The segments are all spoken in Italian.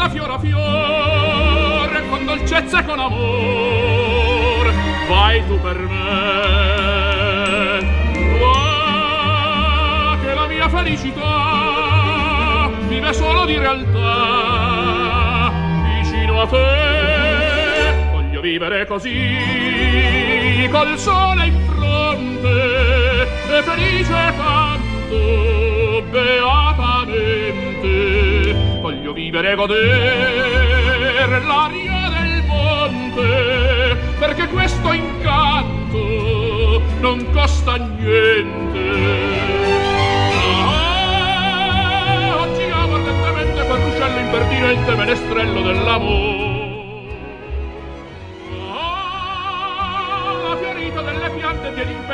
da fiore a fiore, con dolcezza e con amor, vai tu per me. Va che la mia felicità vive solo di realtà, vicino a te. Voglio vivere così, col sole in fronte, e felice canto, beatamente. Vivere e godere l'aria del monte, perché questo incanto non costa niente. Ah, oggi amo ardentemente quel ruscello impertinente menestrello dell'amore.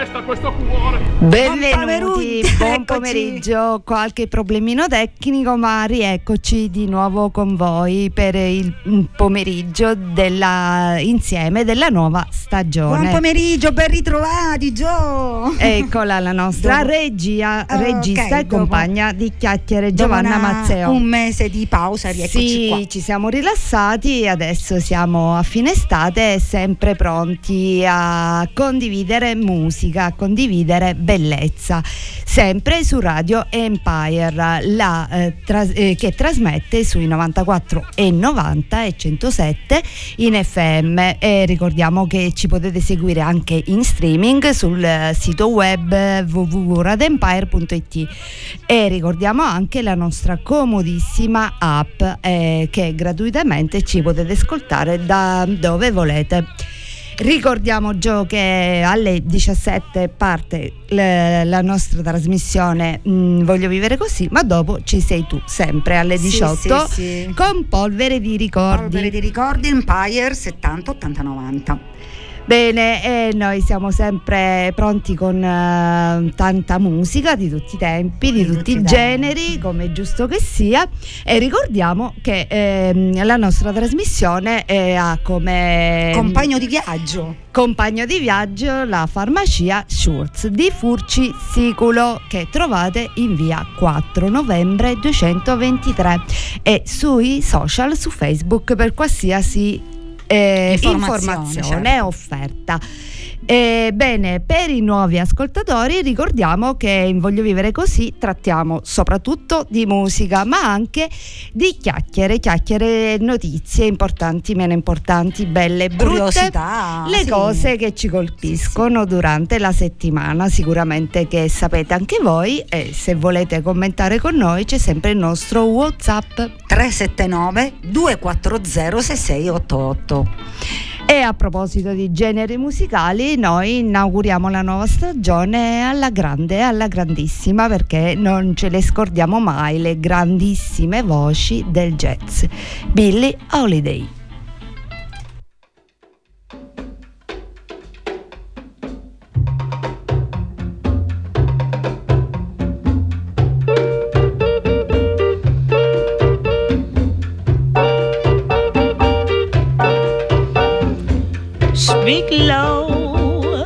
Festa questo cuore. Benvenuti, Buon pomeriggio. Qualche problemino tecnico, ma rieccoci di nuovo con voi per il mm, pomeriggio della, insieme della nuova stagione. Buon pomeriggio, ben ritrovati, Gio. Eccola la nostra Dopo- regia, Ah, regista ok, e dopo- compagna di chiacchiere Dopo Giovanna una- Mazzeo. Un mese di pausa, rieccoci Sì, qua. ci siamo rilassati, adesso siamo a fine estate, sempre pronti a condividere musica, a condividere bellezza, sempre su Radio Empire, la, eh, tras- eh, che trasmette sui 94 e 90 e 107 in FM e ricordiamo che ci potete seguire anche in streaming sul eh, sito web www.radempire.it e ricordiamo anche la nostra comodissima app eh, che gratuitamente ci potete ascoltare da dove volete. Ricordiamo Gio che alle 17 parte le- la nostra trasmissione mm, Voglio vivere così, ma dopo ci sei tu sempre alle Sì, 18 sì, sì. con polvere di ricordi. Polvere di ricordi Empire 70 80 90. Bene, e noi siamo sempre pronti con eh, tanta musica di tutti i tempi, di, Di tutti, tutti i i tempi. generi, come è giusto che sia. E ricordiamo che ehm, la nostra trasmissione eh, ha come Compagno di viaggio. compagno di viaggio la farmacia Schurz di Furci Siculo che trovate in via 4 novembre 223 e sui social su Facebook per qualsiasi eh, Informazione, certo. offerta. Eh, bene, per i nuovi ascoltatori ricordiamo che in Voglio Vivere Così trattiamo soprattutto di musica, ma anche di chiacchiere, chiacchiere, notizie importanti, meno importanti, belle, brutte le sì. cose che ci colpiscono durante la settimana, sicuramente che sapete anche voi e se volete commentare con noi c'è sempre il nostro WhatsApp. 379 240 6688. E a proposito di generi musicali, noi inauguriamo la nuova stagione alla grande alla grandissima perché non ce le scordiamo mai le grandissime voci del jazz. Billie Holiday. Speak low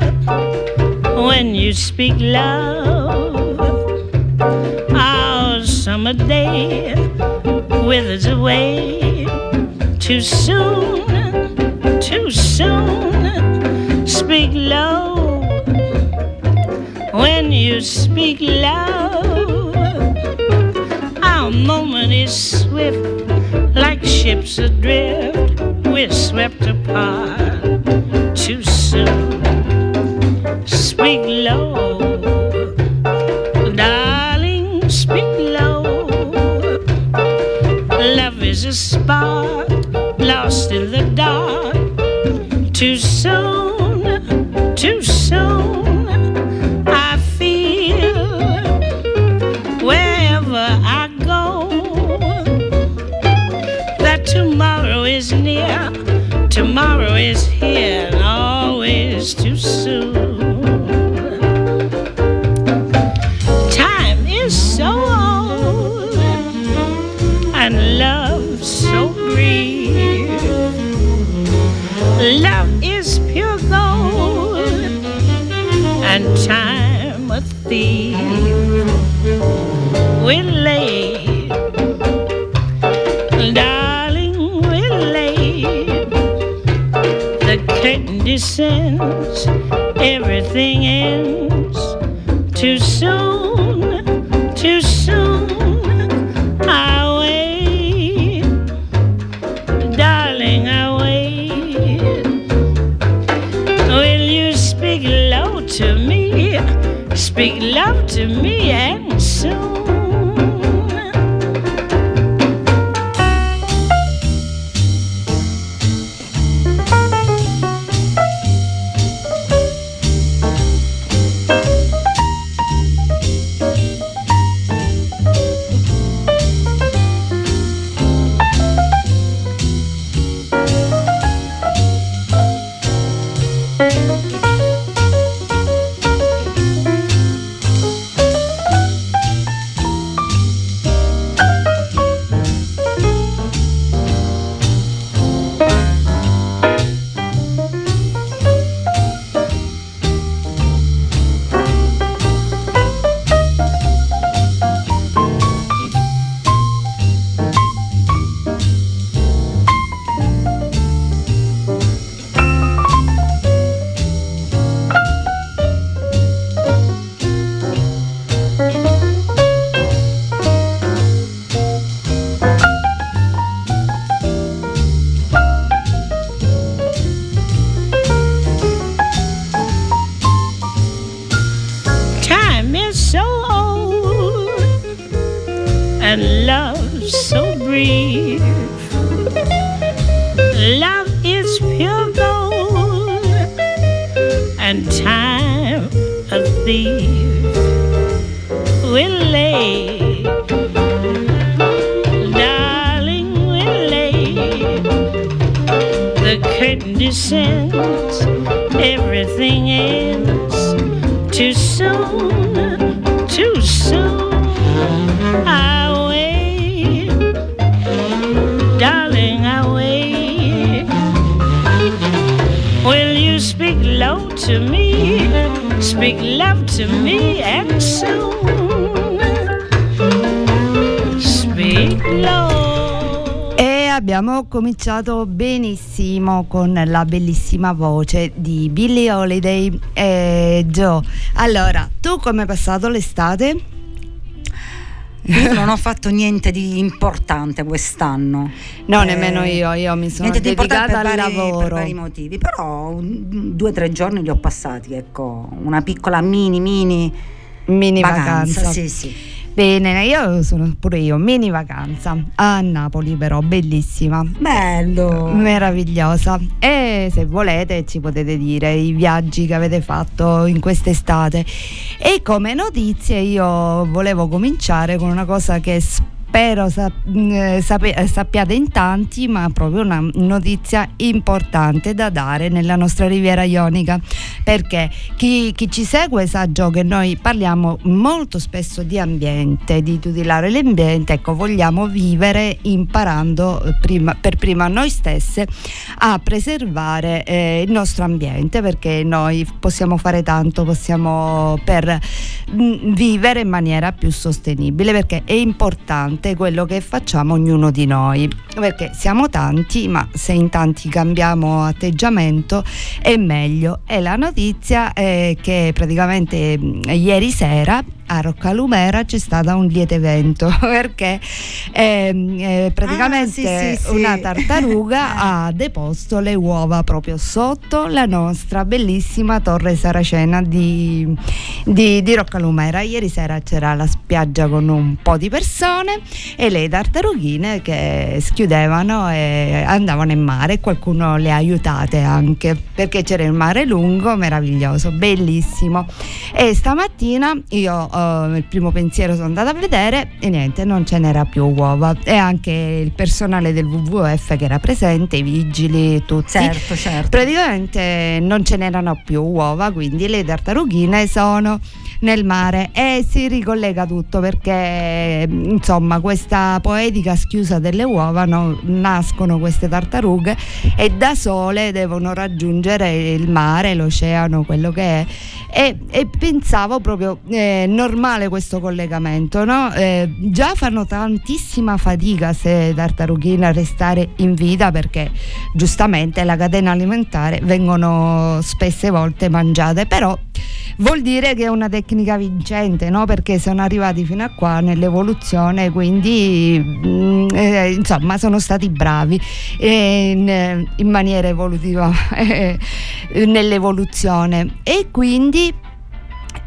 when you speak love. Our summer day withers away too soon, too soon. Speak low when you speak love. Our moment is swift like ships adrift. We're swept apart Speak love to me and soon. The curtain descends, everything ends too soon, too soon. I wait, darling, I wait. Will you speak low to me? Speak love to me and soon. Speak low. Abbiamo cominciato benissimo con la bellissima voce di Billie Holiday e Joe. Allora, tu come hai passato l'estate? Io non ho fatto niente di importante quest'anno. No, Eh, nemmeno io, io mi sono niente dedicata al per vari, per lavoro. vari motivi, però due o tre giorni li ho passati, ecco, una piccola mini mini Mini vacanza. vacanza. Sì, sì. Bene, io sono pure io, mini vacanza a Napoli però, bellissima. Bello. Meravigliosa e se volete ci potete dire i viaggi che avete fatto in quest'estate e come notizie io volevo cominciare con una cosa che spero sa- mh, eh, eh, sappiate in tanti ma proprio una notizia importante da dare nella nostra riviera ionica. Perché chi, chi ci segue sa già che noi parliamo molto spesso di ambiente di tutelare l'ambiente. Ecco vogliamo vivere imparando eh, prima, per prima noi stesse a preservare eh, il nostro ambiente perché noi possiamo fare tanto possiamo per mh, vivere in maniera più sostenibile perché è importante quello che facciamo ognuno di noi perché siamo tanti ma se in tanti cambiamo atteggiamento è meglio. E la notizia è che praticamente mh, ieri sera a Roccalumera c'è stato un lieto evento perché ehm, eh, praticamente Ah, sì, sì, sì. una tartaruga ha deposto le uova proprio sotto la nostra bellissima torre saracena di, di, di Roccalumera. Ieri sera c'era la spiaggia con un po' di persone e le tartarughine che schiudevano e andavano in mare qualcuno le ha aiutate anche perché c'era il mare lungo, meraviglioso, bellissimo. E stamattina io eh, il primo pensiero sono andata a vedere e niente, non ce n'era più uova e anche il personale del WWF che era presente, i vigili, tutti. Certo, certo. Praticamente non ce n'erano più uova, quindi le tartarughine sono nel mare e si ricollega tutto perché insomma questa poetica schiusa delle uova no, nascono queste tartarughe e da sole devono raggiungere il mare, l'oceano, quello che è e, e pensavo proprio eh, normale questo collegamento no? eh, già fanno tantissima fatica se tartarughine a restare in vita perché giustamente la catena alimentare vengono spesse volte mangiate però vuol dire che è una tecnica vincente no? perché sono arrivati fino a qua nell'evoluzione quindi mm, eh, insomma sono stati bravi in, in maniera evolutiva eh, nell'evoluzione e quindi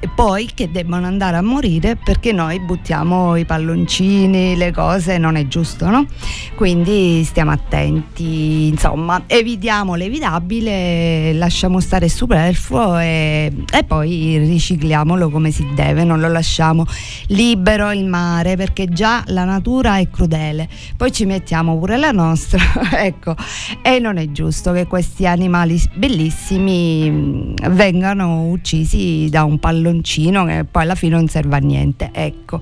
e poi che debbano andare a morire perché noi buttiamo i palloncini, le cose, non è giusto, no? Quindi stiamo attenti, insomma, evitiamo l'evitabile, lasciamo stare il superfluo e, e poi ricicliamolo come si deve, non lo lasciamo libero il mare perché già la natura è crudele, poi ci mettiamo pure la nostra, ecco, e non è giusto che questi animali bellissimi mm, vengano uccisi da un palloncino palloncino che poi alla fine non serve a niente. Ecco.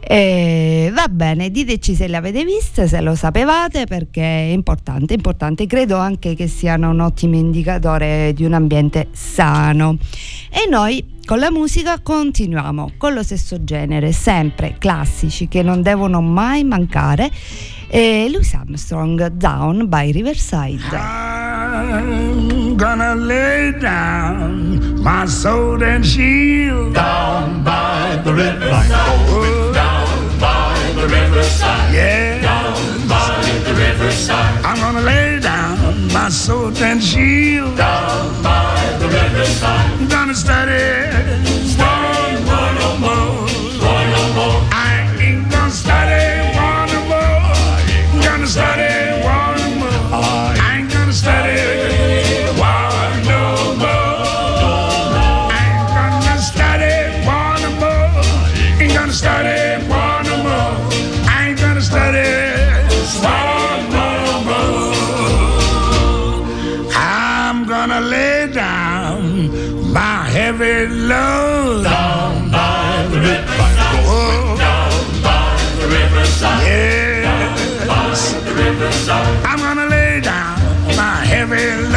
E va bene, diteci se le avete se lo sapevate, perché è importante, importante. Credo anche che siano un ottimo indicatore di un ambiente sano. E noi con la musica continuiamo con lo stesso genere, sempre classici che non devono mai mancare. E Louis Armstrong, Down by Riverside. I'm gonna lay down my sword and shield down by the riverside. Oh. Down by the riverside. Yeah. Down by the riverside. I'm gonna lay down my sword and shield down by the riverside. I'm gonna study. Study I'm gonna lay down my heavy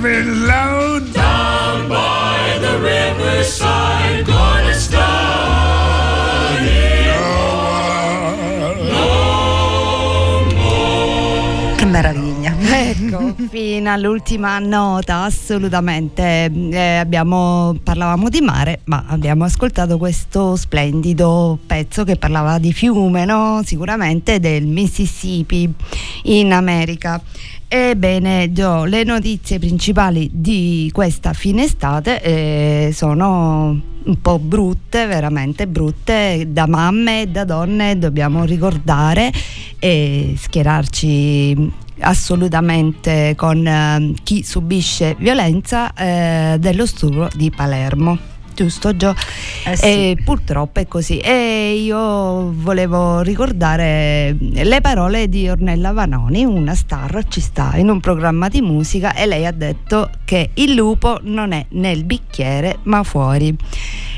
heavy load. Down by the riverside. Gonna study. Che meraviglia. Ecco, fino all'ultima nota, assolutamente. Eh, abbiamo, parlavamo di mare, ma abbiamo ascoltato questo splendido pezzo che parlava di fiume, no? sicuramente del Mississippi in America. Ebbene, Gio, le notizie principali di questa fine estate eh, sono un po' brutte, veramente brutte, da mamme e da donne dobbiamo ricordare e schierarci assolutamente con eh, chi subisce violenza eh, dello stupro di Palermo. Giusto Gio? Eh sì. E purtroppo è così. E io volevo ricordare le parole di Ornella Vanoni, una star, ci sta in un programma di musica e lei ha detto che il lupo non è nel bicchiere ma fuori.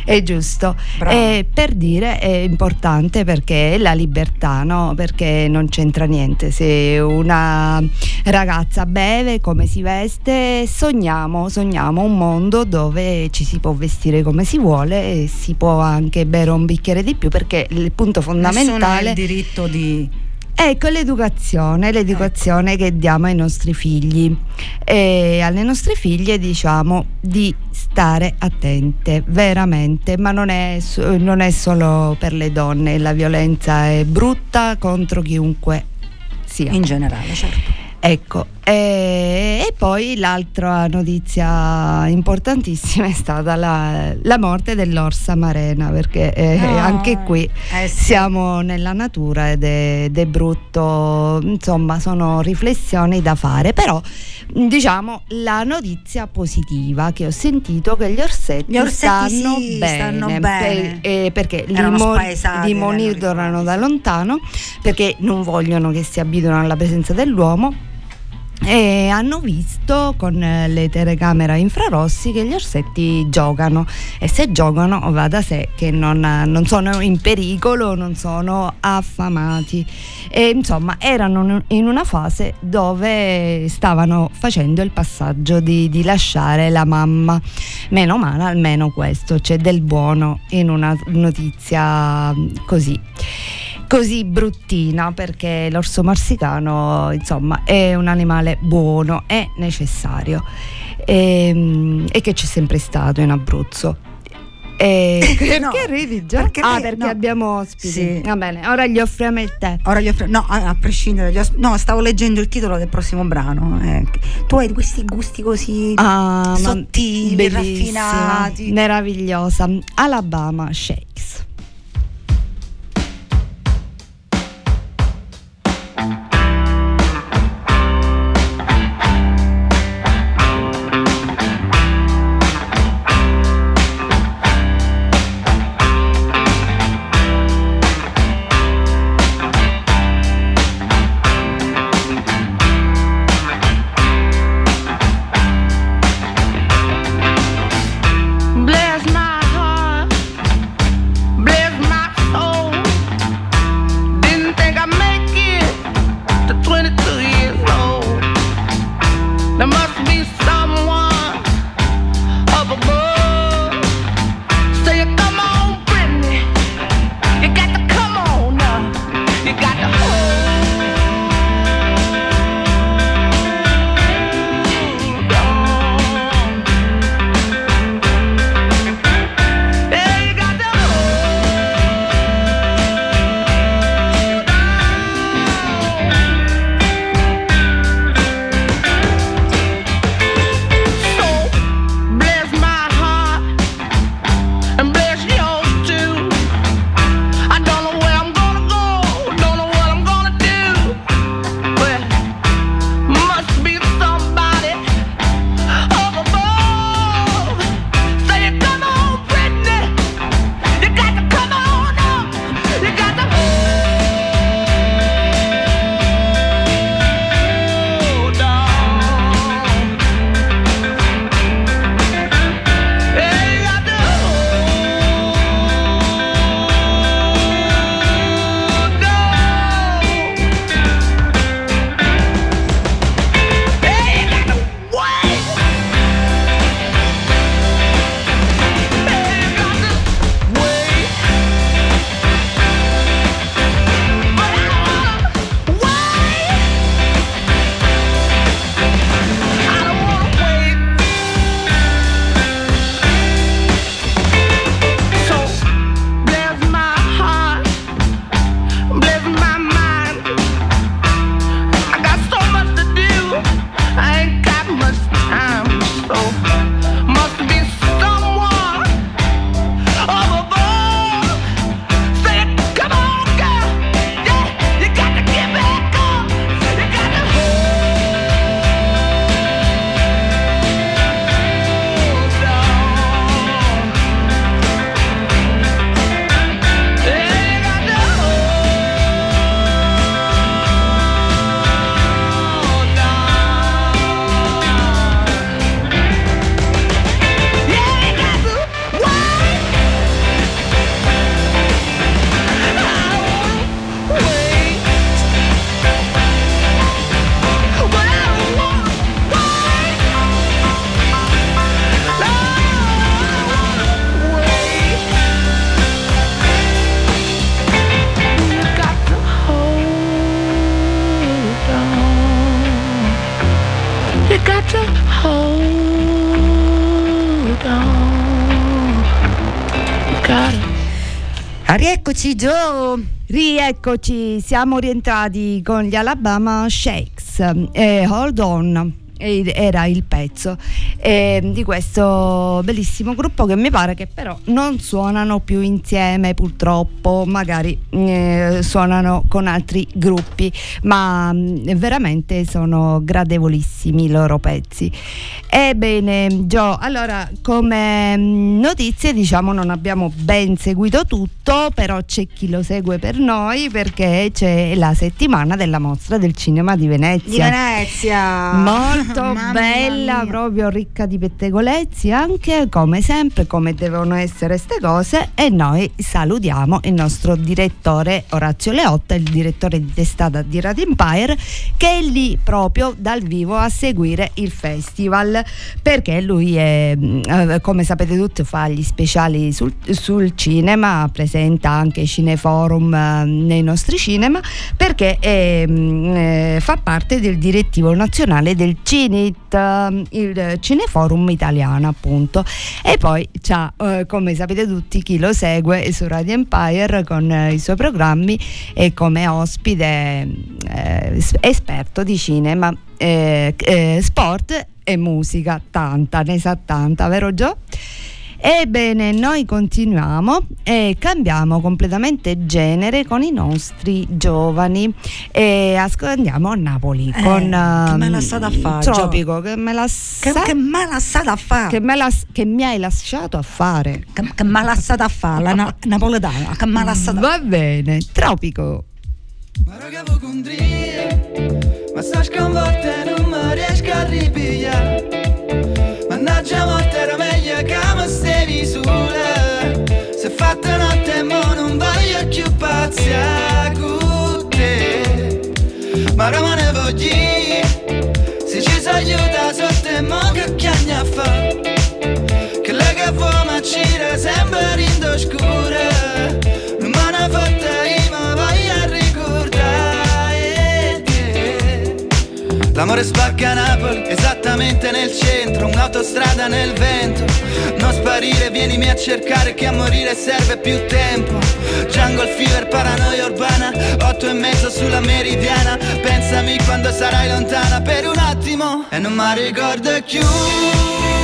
È giusto. Brava. E per dire è importante perché è la libertà, no? Perché non c'entra niente. Se una ragazza beve, come si veste, sogniamo, sogniamo un mondo dove ci si può vestire come si vuole e si può anche bere un bicchiere di più perché il punto fondamentale il diritto di Ecco l'educazione, l'educazione che diamo ai nostri figli e alle nostre figlie diciamo di stare attente veramente, ma non è, non è solo per le donne, la violenza è brutta contro chiunque sia. in generale, certo. Ecco, e, e poi l'altra notizia importantissima è stata la, la morte dell'orsa marena, perché eh, No, anche qui eh sì. siamo nella natura ed è, ed è brutto, insomma sono riflessioni da fare, però diciamo la notizia positiva che ho sentito che gli orsetti, Gli orsetti stanno, sì, bene, stanno bene. per- eh, perché li, mo- li monitorano da lontano perché non vogliono che si abituino alla presenza dell'uomo e hanno visto con le telecamere infrarossi che gli orsetti giocano. E se giocano va da sé che non, non sono in pericolo, non sono affamati. E insomma erano in una fase dove stavano facendo il passaggio di, di lasciare la mamma. Meno male, almeno questo, c'è del buono in una notizia così così bruttina perché l'orso marsicano insomma è un animale buono è necessario e, e che c'è sempre stato in Abruzzo e perché No, ridi già? perché ah lei- perché no. abbiamo ospiti Sì. va bene ora gli offriamo il tè Ora gli offro, no, a, a prescindere dagli os- No, stavo leggendo il titolo del prossimo brano. eh. Tu hai questi gusti così Ah, sottili, raffinati. meravigliosa Alabama Shakes Rieccoci, siamo rientrati con gli Alabama Shakes. Eh, hold on. Era il pezzo eh, di questo bellissimo gruppo che mi pare che però non suonano più insieme purtroppo, magari eh, suonano con altri gruppi, ma mh, veramente sono gradevolissimi i loro pezzi. Ebbene, Gio, allora come mh, notizie diciamo non abbiamo ben seguito tutto, però c'è chi lo segue per noi perché c'è la settimana della mostra del cinema di Venezia. Di Venezia. Molto bella, mia. proprio ricca di pettegolezzi, anche come sempre, come devono essere ste cose. E noi salutiamo il nostro direttore Orazio Leotta, il direttore di testata di Radio Empire, che è lì proprio dal vivo a seguire il festival. Perché lui è, eh, come sapete tutti, fa gli speciali sul, sul cinema, presenta anche cineforum eh, nei nostri cinema, perché è, mm, eh, fa parte del direttivo nazionale del Cinit, eh, il Cineforum italiano appunto. E poi c'ha, eh, come sapete tutti, chi lo segue su Radio Empire con eh, i suoi programmi e come ospite eh, es- esperto di cinema, eh, eh, sport e musica, tanta, ne sa tanta, vero Gio? Ebbene, noi continuiamo e cambiamo completamente genere con i nostri giovani e andiamo a Napoli Eh, con che ehm, me l'ha stata a fare? Tropico, che me l'ha Che, sa- che me l'ha stata a fare? che me, la- che mi hai lasciato a fare. Che, che me l'ha stata a fare la na- napoletana? Che me l'ha stata Va bene, Tropico. Ma raga vuoi condire Ma sta sconvolta e non mi riesco a ripigliare Mannaggia morte era meglio che voglio Se ci si aiuta sotto e mo che chiagna fa Che lei che vuoi ma gira sempre in scura Non fotta io ma ricordare L'amore sbarca a Napoli, esattamente nel centro, un'autostrada nel vento. Non sparire, vienimi a cercare che a morire serve più tempo. Jungle fever, paranoia urbana, otto e mezzo sulla meridiana. Pensami quando sarai lontana per un attimo e non mi ricordo più.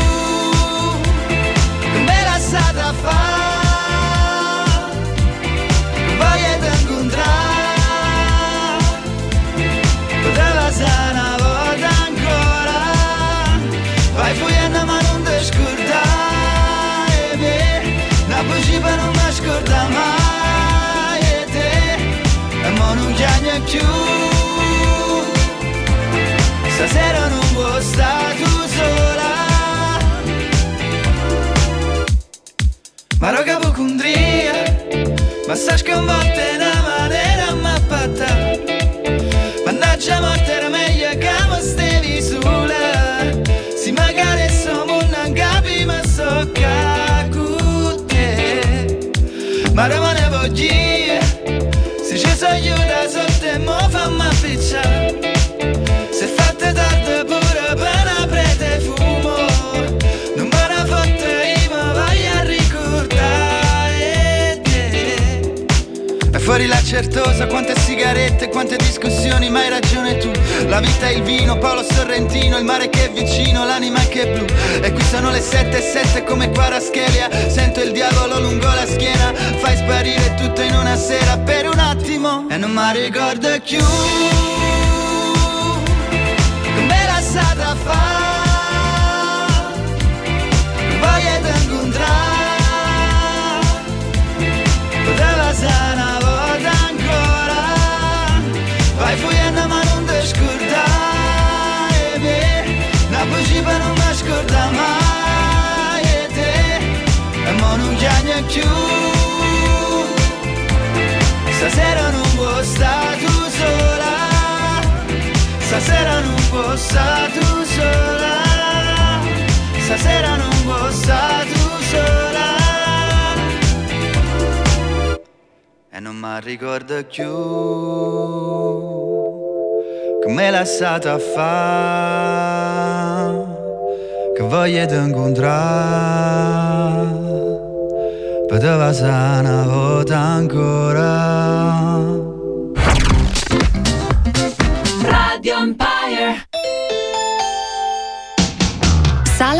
Più. Stasera non vuoi stare tu sola. Ma roga vocundria Ma sta sconvolta in una maniera mappatta Mannaggia morte era meglio che mi stevi sola. Si magari siamo non capi ma so che con te Ma ora me ne voglio Aiuta sotto e mo fammi appicciare Se fatte tardi pure appena prete fumo Non me ne fotte io ma voglio ricordare te e fuori la certosa, quante sigarette, quante discussioni, ma hai ragione tu. La vita è il vino, Paolo Sorrentino, il mare che è vicino, l'anima che è blu. E qui sono le sette e sette come qua Raschelia. Sento il diavolo lungo la schiena, sparire tutto in una sera per un attimo e non mi ricordo più. Come la stata fa? Voglio te incontrare. Poteva essere una volta ancora. Vai fuggendo ma non ti scordare me. Voce per non mi scorda mai e te. E mo non chiagna più Stasera non vuoi stare tu sola. Stasera non vuoi stare tu sola. Stasera non vuoi stare tu sola. E non mi ricordo più. Come l'ha stata fa che voglio te incontrare Padova sana vota ancora.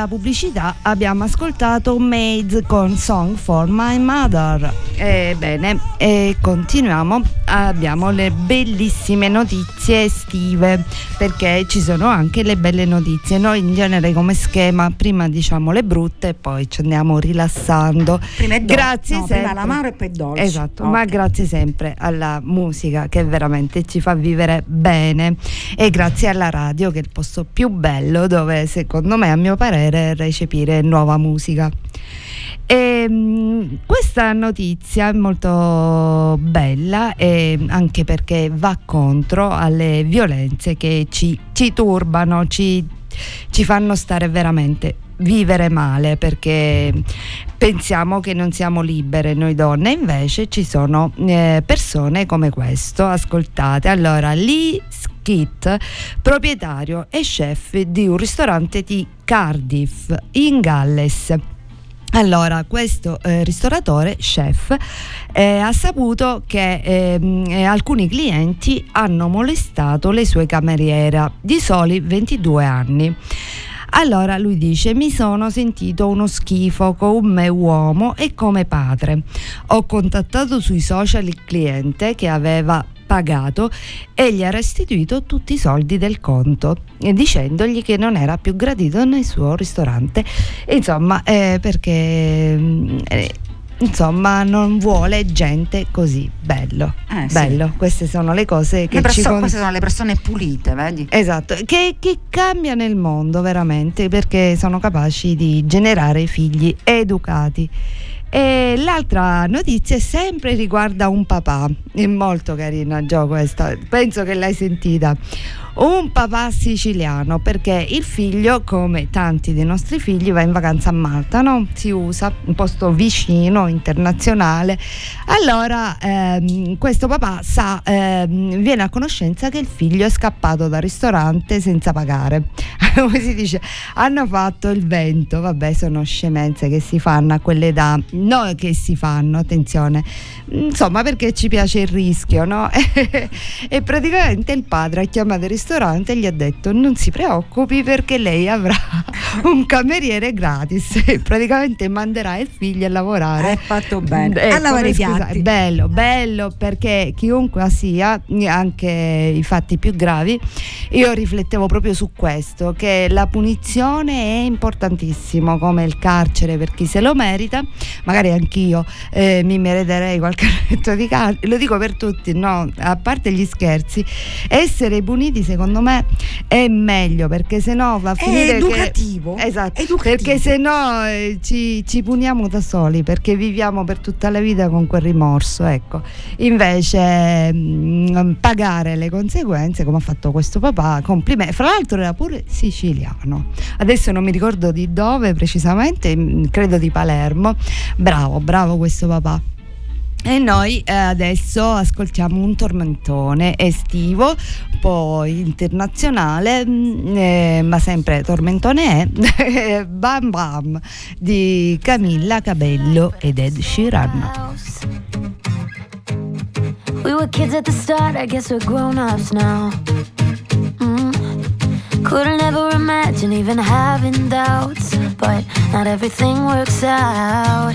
La pubblicità abbiamo ascoltato Maids con Song for My Mother. Ebbene, e continuiamo. Abbiamo le bellissime notizie estive perché ci sono anche le belle notizie. Noi in genere come schema prima diciamo le brutte e poi ci andiamo rilassando. Prima è dolce. Grazie no, sempre. prima l'amaro e poi dolce. Esatto, Ok. ma grazie sempre alla musica che veramente ci fa vivere bene e grazie alla radio che è il posto più bello dove secondo me a mio parere recepire nuova musica. E, mh, questa notizia è molto bella e anche perché va contro alle violenze che ci, ci turbano, ci, ci fanno stare veramente vivere male perché pensiamo che non siamo libere noi donne. Invece ci sono eh, persone come questo. Ascoltate. Allora Lee Skit proprietario e chef di un ristorante di Cardiff in Galles allora, questo eh, ristoratore, chef, eh, ha saputo che ehm, eh, alcuni clienti hanno molestato le sue cameriere di soli 22 anni. Allora lui dice: Mi sono sentito uno schifo come uomo e come padre. Ho contattato sui social il cliente che aveva pagato e gli ha restituito tutti i soldi del conto eh, dicendogli che non era più gradito nel suo ristorante insomma eh, perché mm, eh, insomma non vuole gente così bello Eh, sì. bello queste sono le cose che Le perso- ci con- Queste sono le persone pulite, vedi? Esatto, che, che cambiano il mondo veramente perché sono capaci di generare figli educati. E l'altra notizia sempre riguarda un papà, è molto carina già questa, penso che l'hai sentita. Un papà siciliano perché il figlio, come tanti dei nostri figli, va in vacanza a Malta, no? si usa un posto vicino, internazionale. Allora ehm, questo papà sa, ehm, viene a conoscenza che il figlio è scappato dal ristorante senza pagare. Come si dice, hanno fatto il vento, vabbè sono scemenze che si fanno a quell'età, no che si fanno, attenzione, insomma perché ci piace il rischio, no? e praticamente il padre ha chiamato il ristorante e gli ha detto non si preoccupi perché lei avrà un cameriere gratis e praticamente manderà il figlio a lavorare. Hai fatto bene. Ecco, a lavare i piatti. bello, bello perché chiunque sia, anche i fatti più gravi, io riflettevo proprio su questo, che la punizione è importantissimo, come il carcere per chi se lo merita, magari anch'io eh, mi meriterei qualche annetto di carcere, lo dico per tutti, no, a parte gli scherzi, essere puniti secondo me è meglio perché sennò va a È finire che- educativo. Esatto, Educativo. perché se no eh, ci, ci puniamo da soli perché viviamo per tutta la vita con quel rimorso ecco invece mm, pagare le conseguenze come ha fatto questo papà complimenti fra l'altro era pure siciliano adesso non mi ricordo di dove precisamente mm, credo di Palermo bravo bravo questo papà e noi eh, adesso ascoltiamo un tormentone estivo, poi internazionale, mm, eh, ma sempre tormentone è Bam Bam di Camilla Cabello ed Ed Sheeran. We were kids at the start, I guess we're grown ups now. Mm. Couldn't ever imagine even having doubts, but not everything works out.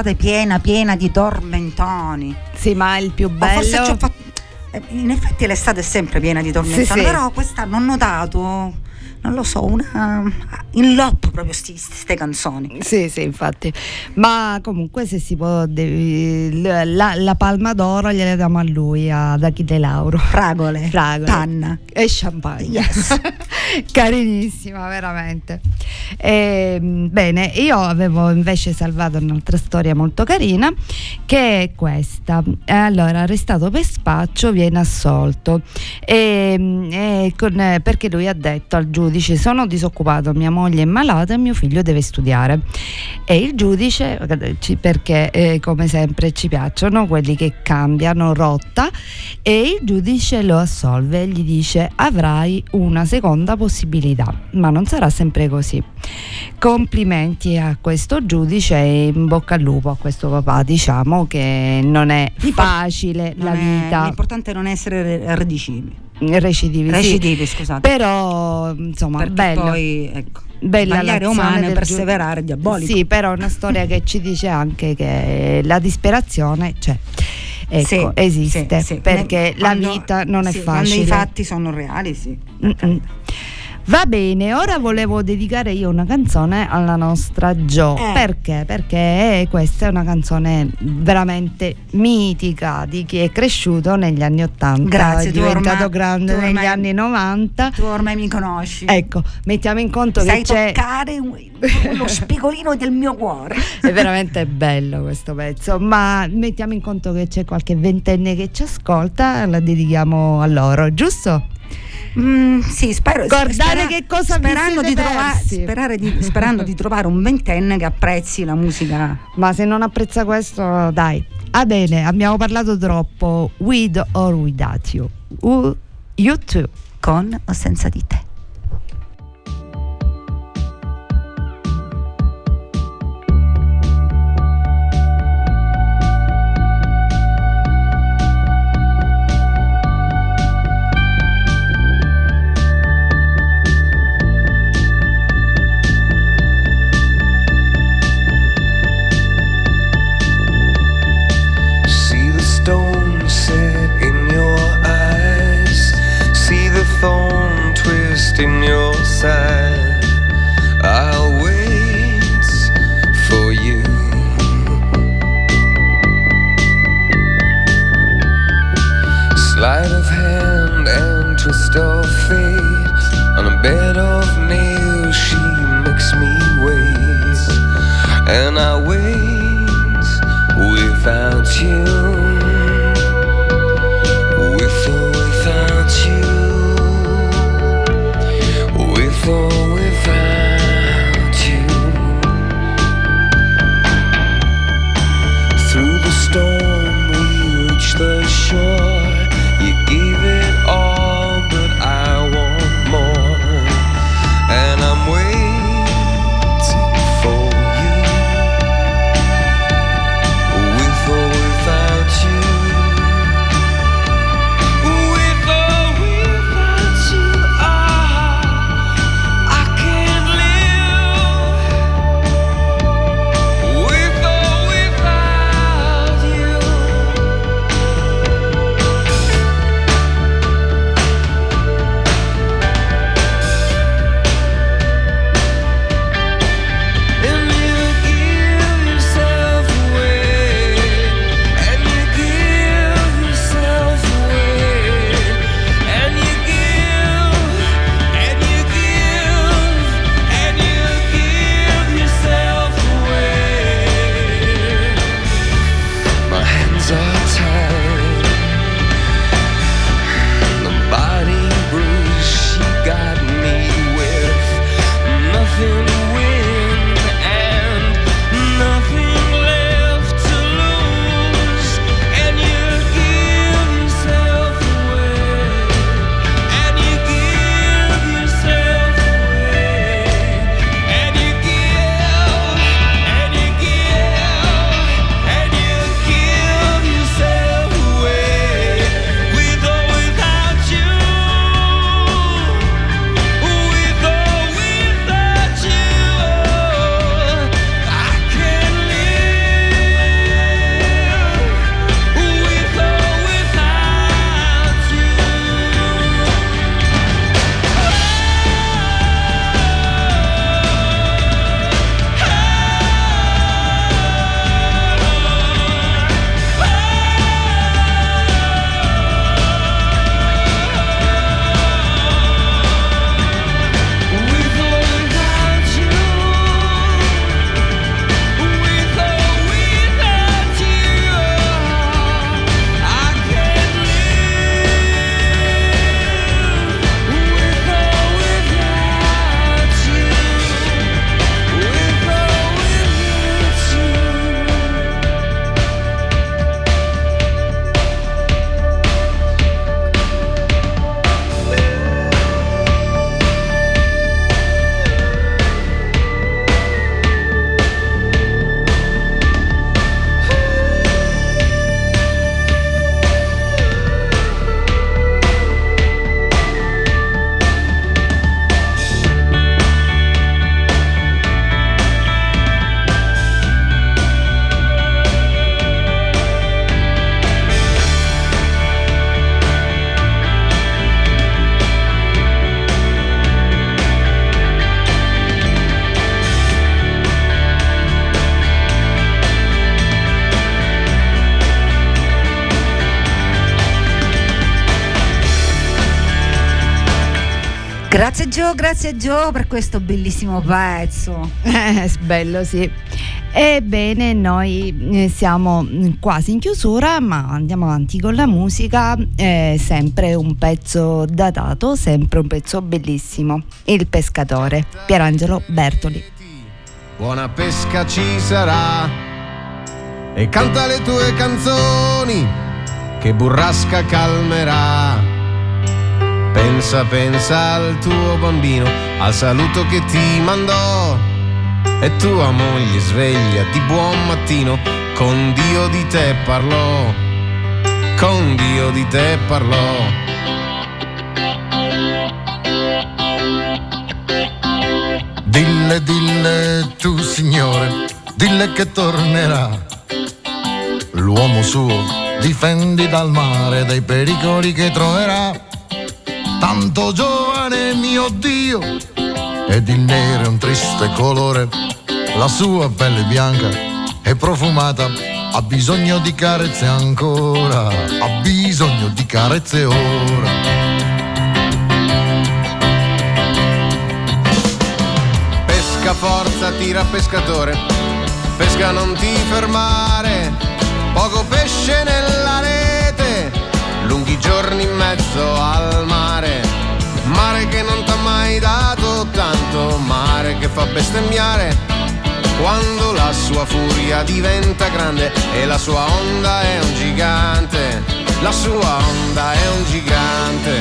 Quest'estate piena, piena di tormentoni. Sì, ma il più bello. fatto. eh, In effetti l'estate è sempre piena di tormentoni, Sì, sì. però quest'anno ho notato, non lo so, una in lotto proprio queste canzoni. Sì, sì, infatti. Ma comunque se si può devi- la, la palma d'oro gliela diamo a lui, ad Achille Lauro. Fragole, Fragole. panna. E champagne. Yes. Carinissima, veramente. Ehm, bene, io avevo invece salvato un'altra storia molto carina che è questa. Allora, arrestato per spaccio, viene assolto Ehm, e con- perché lui ha detto al giudice sono disoccupato, mia moglie è malata e mio figlio deve studiare. E il giudice, perché eh, come sempre ci piacciono quelli che cambiano rotta, e il giudice lo assolve e gli dice avrai una seconda possibilità, ma non sarà sempre così. Complimenti a questo giudice e in bocca al lupo a questo papà, diciamo che non è facile la Non è- vita. L'importante è non essere re- recidivi. Recidivi, sì. Recidivi, scusate. Però insomma, Perché bello. poi, ecco, Bella l'azione umane, del perseverare, diabolico. Sì, però è una storia che ci dice anche che la disperazione c'è. Ecco, Sì, esiste sì, perché la Quando- vita non è sì, Quando facile. i fatti sono reali, sì. Va bene, ora volevo dedicare io una canzone alla nostra Jo. Eh. Perché? Perché questa è una canzone veramente mitica di chi è cresciuto negli anni 80, Grazie, è diventato ormai- grande negli ormai- anni 90. Tu ormai mi conosci. Ecco, mettiamo in conto Sai che c'è toccare un- lo spigolino del mio cuore. è veramente bello questo pezzo, ma mettiamo in conto che c'è qualche ventenne che ci ascolta, la dedichiamo a loro, giusto? Mm, sì, spero Guardate spera- che cosa sperando di, trova- di- sperando di trovare un ventenne che apprezzi la musica. Ma se non apprezza questo, dai. Ah bene, abbiamo parlato troppo. With or without you. U- you too. Con o senza di te. Grazie Gio, grazie Gio per questo bellissimo pezzo. Eh, bello, sì. Ebbene, noi eh, siamo quasi in chiusura, ma andiamo avanti con la musica. È sempre un pezzo datato, sempre un pezzo bellissimo. Il pescatore, Pierangelo Bertoli. Buona pesca ci sarà e canta le tue canzoni che burrasca calmerà. Pensa, pensa al tuo bambino, al saluto che ti mandò. E tua moglie sveglia di buon mattino, con Dio di te parlò. Con Dio di te parlò. Dille, dille tu signore, dille che tornerà. L'uomo suo difendi dal mare, dai pericoli che troverà. Tanto giovane mio Dio, ed il nero è un triste colore. La sua pelle bianca è profumata, ha bisogno di carezze ancora, ha bisogno di carezze ora. Pesca forza, tira pescatore. Pesca non ti fermare. Poco pesce. Lunghi giorni in mezzo al mare. Mare che non t'ha mai dato tanto. Mare che fa bestemmiare. Quando la sua furia diventa grande e la sua onda è un gigante. La sua onda è un gigante.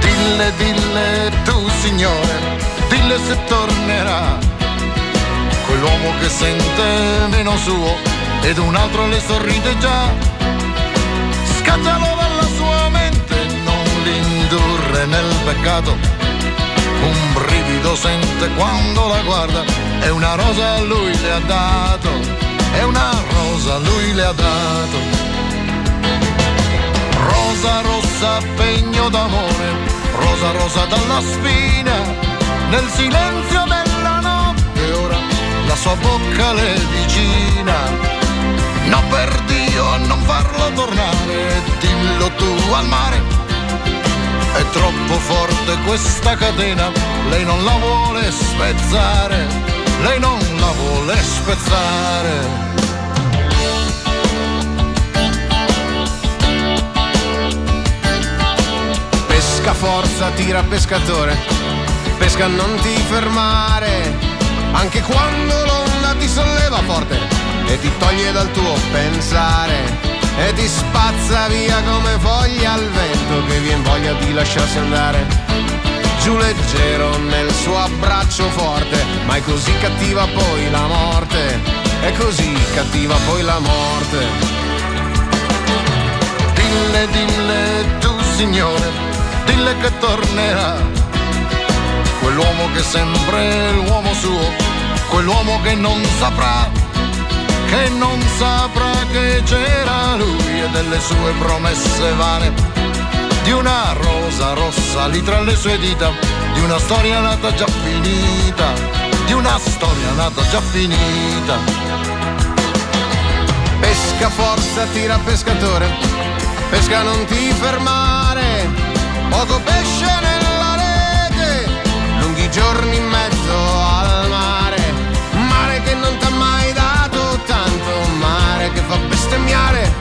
Dille, dille tu signore, dille se tornerà. Quell'uomo che sente meno suo ed un altro le sorride già. Scaccialo dalla sua mente, non l'indurre nel peccato. Un brivido sente quando la guarda, è una rosa lui le ha dato, è una rosa lui le ha dato. Rosa rossa, pegno d'amore, rosa rosa dalla spina, nel silenzio della notte ora la sua bocca le vicina. No per Dio non farlo tornare, dillo tu al mare. È troppo forte questa catena, lei non la vuole spezzare, lei non la vuole spezzare. Pesca forza, tira pescatore. Pesca non ti fermare. Anche quando l'onda ti solleva forte e ti toglie dal tuo pensare. E ti spazza via come foglia al vento che vien voglia di lasciarsi andare. Giù leggero nel suo abbraccio forte, ma è così cattiva poi la morte. È così cattiva poi la morte. Dille, dille tu signore, dille che tornerà. Quell'uomo che sempre è l'uomo suo, quell'uomo che non saprà, che non saprà che c'era lui e delle sue promesse vane. Di una rosa rossa lì tra le sue dita, di una storia nata già finita, di una storia nata già finita. Pesca forza, tira pescatore. Pesca non ti fermare. Poco pesce nella rete. Lunghi giorni in mezzo al che fa bestemmiare.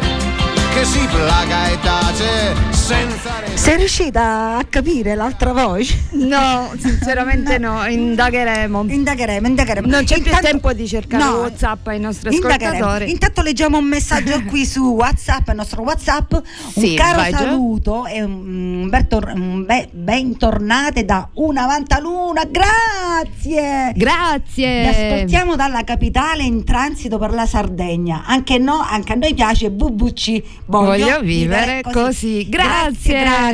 Che si plaga e tace. Sei riuscita a capire l'altra voce? No, sinceramente no, indagheremo. Indagheremo, indagheremo. Non c'è più Intanto- tempo di cercare No, WhatsApp ai nostri ascoltatori. Intanto leggiamo un messaggio qui su WhatsApp, il nostro WhatsApp. Un Sì, caro vai, saluto e un, un bel tor- un be- bentornate da una Vantaluna. Grazie! Grazie. Vi aspettiamo dalla capitale in transito per la Sardegna. Anche, no, anche a noi piace BBC. Voglio, Voglio vivere così. Grazie. Grazie, una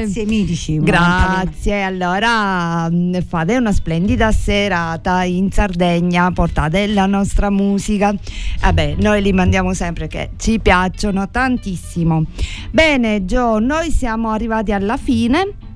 Vantaluna. Grazie, allora mh, fate una splendida serata in Sardegna, portate la nostra musica. Vabbè, noi li mandiamo sempre che ci piacciono tantissimo. Bene, Gio, noi siamo arrivati alla fine.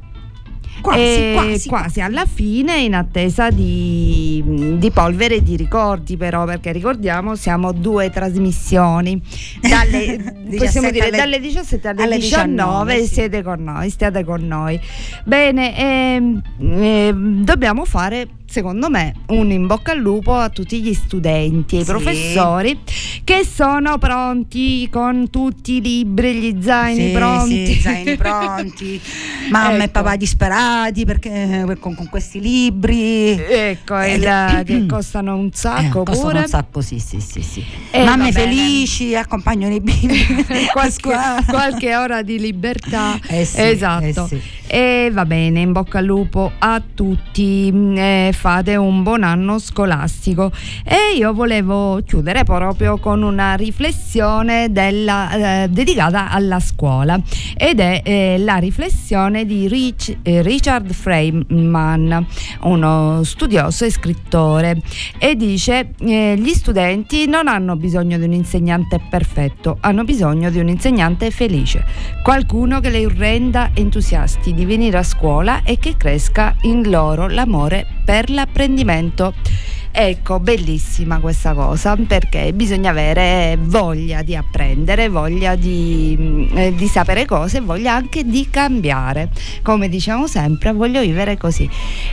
Quasi, E quasi, quasi alla fine in attesa di, di polvere e di ricordi però perché ricordiamo siamo due trasmissioni. Dalle, 17 possiamo dire alle- dalle 17 alle, alle 19, 19, sì. siete con noi state con noi. Bene ehm, ehm, dobbiamo fare secondo me un in bocca al lupo a tutti gli studenti e i Sì. professori che sono pronti con tutti i libri gli zaini Sì, pronti sì, zaini pronti, mamma e Ecco. papà disperati perché eh, con, con questi libri. Ecco, Eh, il- che costano un sacco Eh, costano un sacco, sì, sì, sì, sì. Eh, Mamme felici, accompagnano i bimbi. qualche, qualche ora di libertà. Eh sì, esatto. eh. E va bene, in bocca al lupo a tutti. Fate un buon anno scolastico. E io volevo chiudere proprio con una riflessione della- eh, dedicata alla scuola. Ed è eh, la riflessione di Rich- eh, Richard Feynman, uno studioso e scrittore. E dice: eh, Gli studenti non hanno bisogno di un insegnante perfetto, hanno bisogno di un insegnante felice. Qualcuno che li renda entusiasti di venire a scuola e che cresca in loro l'amore per l'apprendimento. Ecco, bellissima questa cosa perché bisogna avere voglia di apprendere, voglia di, mm, eh, di sapere cose, voglia anche di cambiare. Come diciamo sempre, voglio vivere così.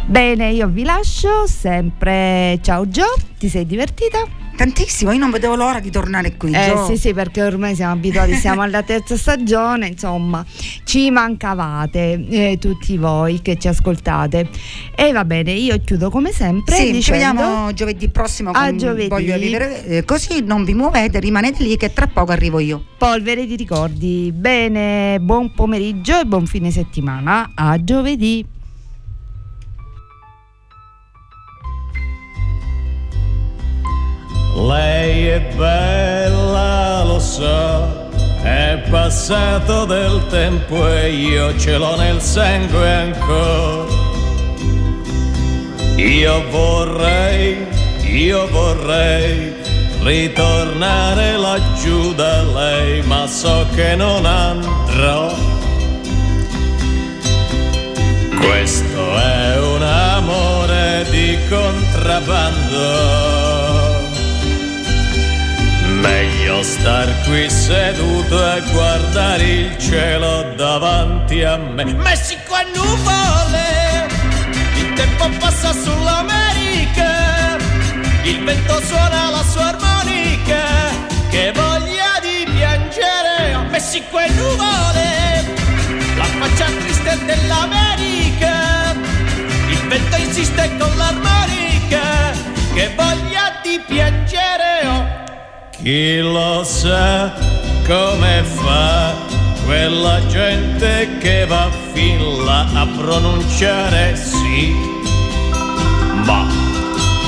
Bene, io vi lascio sempre. Ciao Gio, ti sei divertita? Tantissimo, io non vedevo l'ora di tornare qui. Eh Gio. sì sì perché ormai siamo abituati, siamo alla terza stagione, insomma ci mancavate eh, tutti voi che ci ascoltate e va bene io chiudo come sempre Sì, ci dicendo vediamo giovedì prossimo A con giovedì. Voglio vivere eh, così, non vi muovete, rimanete lì che tra poco arrivo io. polvere di ricordi, bene buon pomeriggio e buon fine settimana, a giovedì. Lei è bella, lo so, è passato del tempo e io ce l'ho nel sangue ancora. Io vorrei, io vorrei ritornare laggiù da lei, ma so che non andrò. Questo è un amore di contrabbando. Meglio star qui seduto e guardare il cielo davanti a me. Messico e nuvole, il tempo passa sull'America, il vento suona la sua armonica, che voglia di piangere. Oh, Messico e nuvole, la faccia triste dell'America, il vento insiste con l'armonica, che voglia di piangere. Oh, chi lo sa come fa quella gente che va fin là a pronunciare sì, ma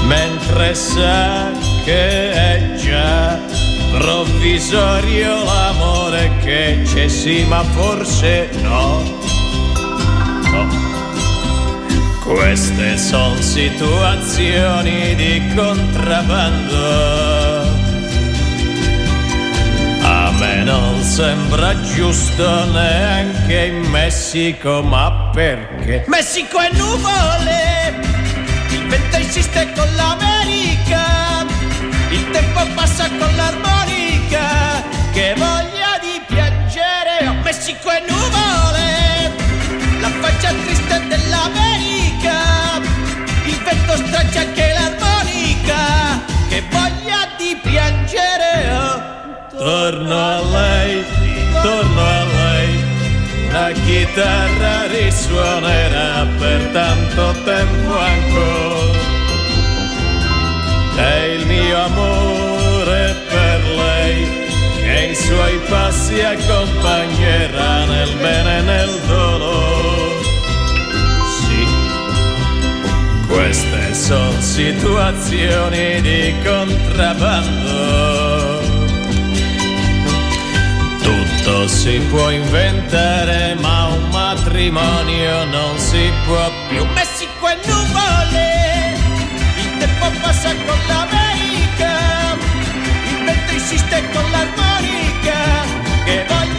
mentre sa che è già provvisorio l'amore che c'è sì, ma forse no. Queste sono situazioni di contrabbando. Me non sembra giusto neanche in Messico, ma perché? Messico è nuvole, il vento insiste con l'America, il tempo passa con l'armonica, che voglia di piangere. Oh, Messico è nuvole, la faccia triste dell'America, il vento straccia anche l'armonica, che voglia di piangere. Oh. Torno a lei, torno a lei, la chitarra risuonerà per tanto tempo ancora. È il mio amore per lei, che i suoi passi accompagnerà nel bene e nel dolore. Sì, queste sono situazioni di contrabbando. Tutto si può inventare, ma un matrimonio non si può più. Messico e nuvole, il tempo passa con l'America, il vento insiste con l'armonica, che voglia